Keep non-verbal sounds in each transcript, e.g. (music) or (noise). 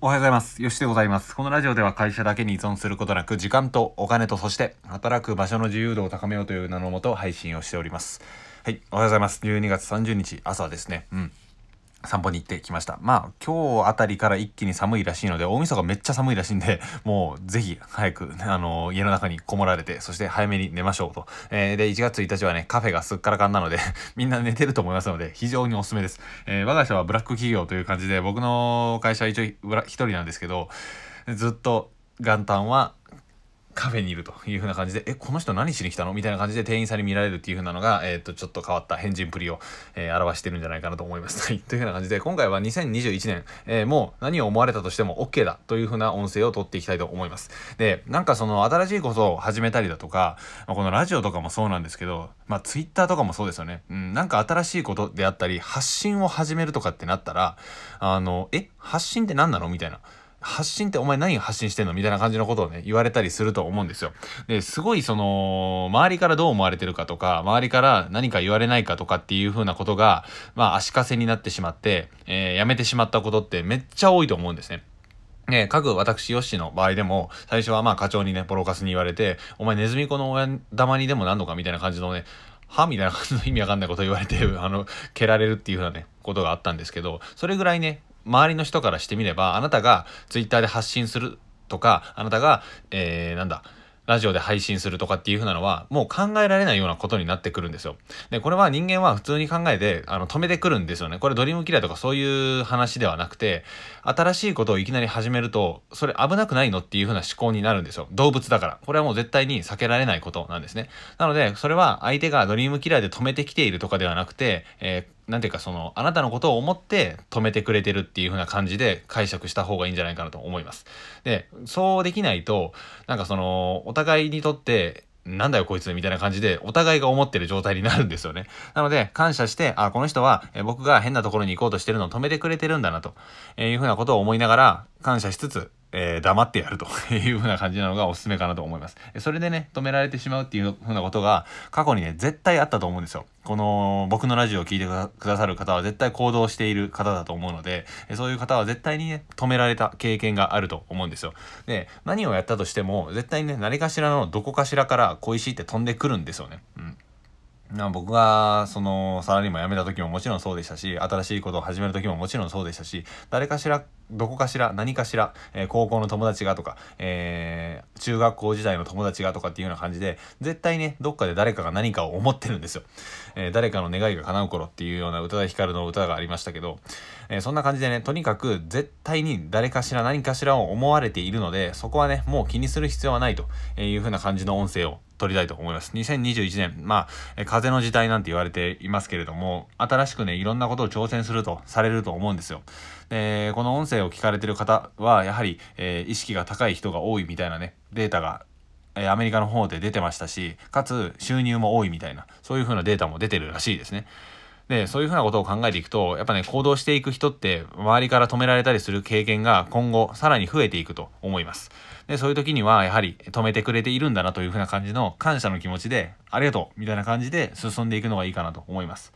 おはようございます。よしでございます。このラジオでは会社だけに依存することなく、時間とお金とそして働く場所の自由度を高めようという名のもと配信をしております。はい、おはようございます。12月30日朝ですね。うん。散歩に行ってきました。まあ、今日あたりから一気に寒いらしいので、大晦日めっちゃ寒いらしいんで、(laughs) もうぜひ早く、あの、家の中にこもられて、そして早めに寝ましょうと。えー、で、1月1日はね、カフェがすっからかんなので (laughs) みんな寝てると思いますので、非常におすすめです。えー、我が社はブラック企業という感じで、僕の会社は一応一人なんですけど、ずっと元旦はカフェにいるという風な感じで、え、この人何しに来たの？みたいな感じで店員さんに見られるっていう風なのが、えっ、ー、と、ちょっと変わった変人プリを、えー、表してるんじゃないかなと思います。はい。という風な感じで、今回は2021年、えー、もう何を思われたとしても OK だという風な音声を取っていきたいと思います。で、なんかその新しいことを始めたりだとか、まあ、このラジオとかもそうなんですけど、まあ Twitter とかもそうですよね。うん、なんか新しいことであったり、発信を始めるとかってなったら、あの、え、発信って何なの？みたいな。発信ってお前何発信してんのみたいな感じのことをね、言われたりすると思うんですよ。で、すごいその、周りからどう思われてるかとか、周りから何か言われないかとかっていう風なことが、まあ足かせになってしまって、えー、やめてしまったことってめっちゃ多いと思うんですね。ね、各私ヨッシーの場合でも、最初はまあ課長にね、ボロカスに言われて、お前ネズミ子の親玉にでもなんのかみたいな感じのね、はみたいな感じの意味わかんないこと言われて、あの、蹴られるっていう風なね、ことがあったんですけど、それぐらいね、周りの人からしてみれば、あなたがツイッターで発信するとか、あなたが、えー、なんだ、ラジオで配信するとかっていう風なのは、もう考えられないようなことになってくるんですよ。で、これは人間は普通に考えて、あの、止めてくるんですよね。これドリームキラーとかそういう話ではなくて、新しいことをいきなり始めると、それ危なくないのっていう風な思考になるんですよ。動物だから。これはもう絶対に避けられないことなんですね。なので、それは相手がドリームキラーで止めてきているとかではなくて、えーなんていうかその、あなたのことを思って止めてくれてるっていう風な感じで解釈した方がいいんじゃないかなと思います。で、そうできないと、なんかその、お互いにとって、なんだよこいつみたいな感じでお互いが思ってる状態になるんですよね。なので感謝して、あ、この人は僕が変なところに行こうとしてるのを止めてくれてるんだなというふうなことを思いながら感謝しつつ、えー、黙ってやるという風な感じなのがおすすめかなと思います。それでね、止められてしまうっていう風なことが過去にね、絶対あったと思うんですよ。この僕のラジオを聴いてくださる方は絶対行動している方だと思うので、そういう方は絶対にね、止められた経験があると思うんですよ。で、何をやったとしても、絶対にね、何かしらのどこかしらから小石って飛んでくるんですよね。うん。な僕がそのサラリーマン辞めた時ももちろんそうでしたし新しいことを始める時ももちろんそうでしたし誰かしらどこかしら何かしら、えー、高校の友達がとか、えー、中学校時代の友達がとかっていうような感じで絶対ねどっかで誰かが何かを思ってるんですよ、えー、誰かの願いが叶う頃っていうような宇多田ヒカルの歌がありましたけど、えそんな感じでねとにかく絶対に誰かしら何かしらを思われているのでそこはねもう気にする必要はないというふうな感じの音声を撮りたいと思います。2021年、まあ、風の時代なんて言われていますけれども、新しくね、いろんなことを挑戦するとされると思うんですよ。で、この音声を聞かれてる方は、やはり、えー、意識が高い人が多いみたいなね、データがアメリカの方で出てましたし、かつ収入も多いみたいな、そういう風なデータも出てるらしいですね。で、そういうふうなことを考えていくと、やっぱね、行動していく人って、周りから止められたりする経験が今後、さらに増えていくと思います。で、そういう時には、やはり止めてくれているんだなというふうな感じの感謝の気持ちで、ありがとうみたいな感じで進んでいくのがいいかなと思います。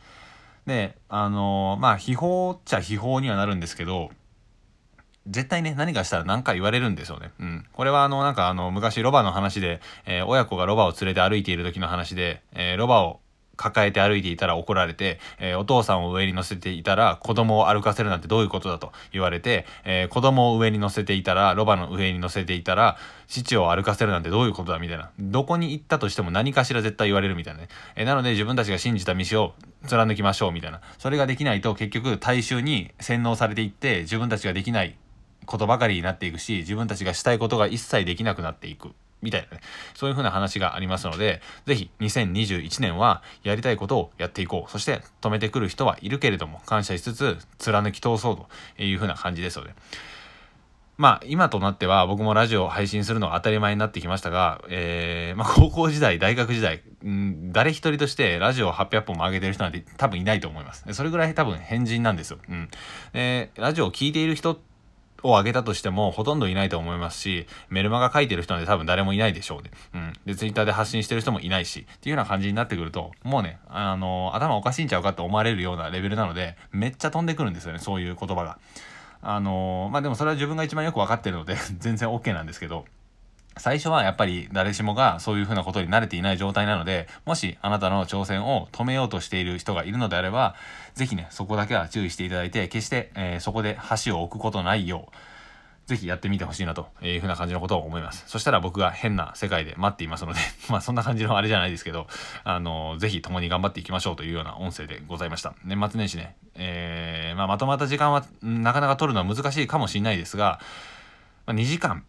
で、あのー、まあ、秘宝っちゃ秘宝にはなるんですけど、絶対ね、何かしたら何か言われるんですよね。うん。これはあの、なんかあの、昔ロバの話で、えー、親子がロバを連れて歩いている時の話で、えー、ロバを抱えて歩いていたら怒られて、えー、お父さんを上に乗せていたら子供を歩かせるなんてどういうことだと言われて、えー、子供を上に乗せていたら、ロバの上に乗せていたら、父を歩かせるなんてどういうことだみたいな。どこに行ったとしても何かしら絶対言われるみたいなね。えー、なので自分たちが信じた道を貫きましょうみたいな。それができないと結局大衆に洗脳されていって自分たちができないことばかりになっていくし、自分たちがしたいことが一切できなくなっていく。みたいなね、そういう風な話がありますので、ぜひ2021年はやりたいことをやっていこう。そして止めてくる人はいるけれども、感謝しつつ貫き通そうという風な感じですので。まあ今となっては僕もラジオを配信するのが当たり前になってきましたが、えー、まあ高校時代、大学時代、ん誰一人としてラジオ800本も上げてる人なんて多分いないと思います。それぐらい多分変人なんですよ。うん。で、ラジオを聴いている人ってを上げたとしてもほとんどいないと思いますし、メルマガ書いてる人なんて多分誰もいないでしょうね。うん。で、ツイッターで発信してる人もいないし、っていうような感じになってくると、もうね、あのー、頭おかしいんちゃうかって思われるようなレベルなので、めっちゃ飛んでくるんですよね、そういう言葉が。あのまあでもそれは自分が一番よく分かってるので (laughs) 全然 OK なんですけど最初はやっぱり誰しもがそういうふうなことに慣れていない状態なので、もしあなたの挑戦を止めようとしている人がいるのであれば、ぜひね、そこだけは注意していただいて、決して、えー、そこで橋を置くことないよう、ぜひやってみてほしいなというふうな感じのことを思います。そしたら僕が変な世界で待っていますので (laughs) まあそんな感じのあれじゃないですけど、あのー、ぜひ共に頑張っていきましょうというような音声でございました。年末年始ね、えー、まあ、まとまった時間はなかなか取るのは難しいかもしれないですが、まあ、2時間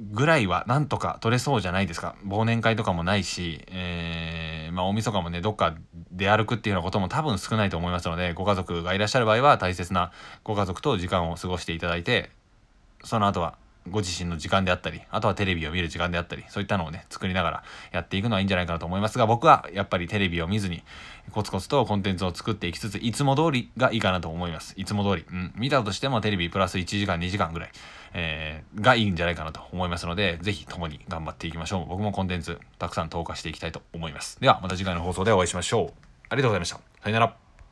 ぐらいはなんとか取れそうじゃないですか。忘年会とかもないし、えー、まあ大晦日もね、どっか出歩くっていうようなことも多分少ないと思いますので、ご家族がいらっしゃる場合は大切なご家族と時間を過ごしていただいて、その後はご自身の時間であったり、あとはテレビを見る時間であったり、そういったのをね、作りながらやっていくのはいいんじゃないかなと思いますが、僕はやっぱりテレビを見ずに、コツコツとコンテンツを作っていきつつ、いつも通りがいいかなと思います。いつも通り。うん。見たとしてもテレビプラス1時間、2時間ぐらい、えー、がいいんじゃないかなと思いますので、ぜひ共に頑張っていきましょう。僕もコンテンツたくさん投下していきたいと思います。では、また次回の放送でお会いしましょう。ありがとうございました。さよなら。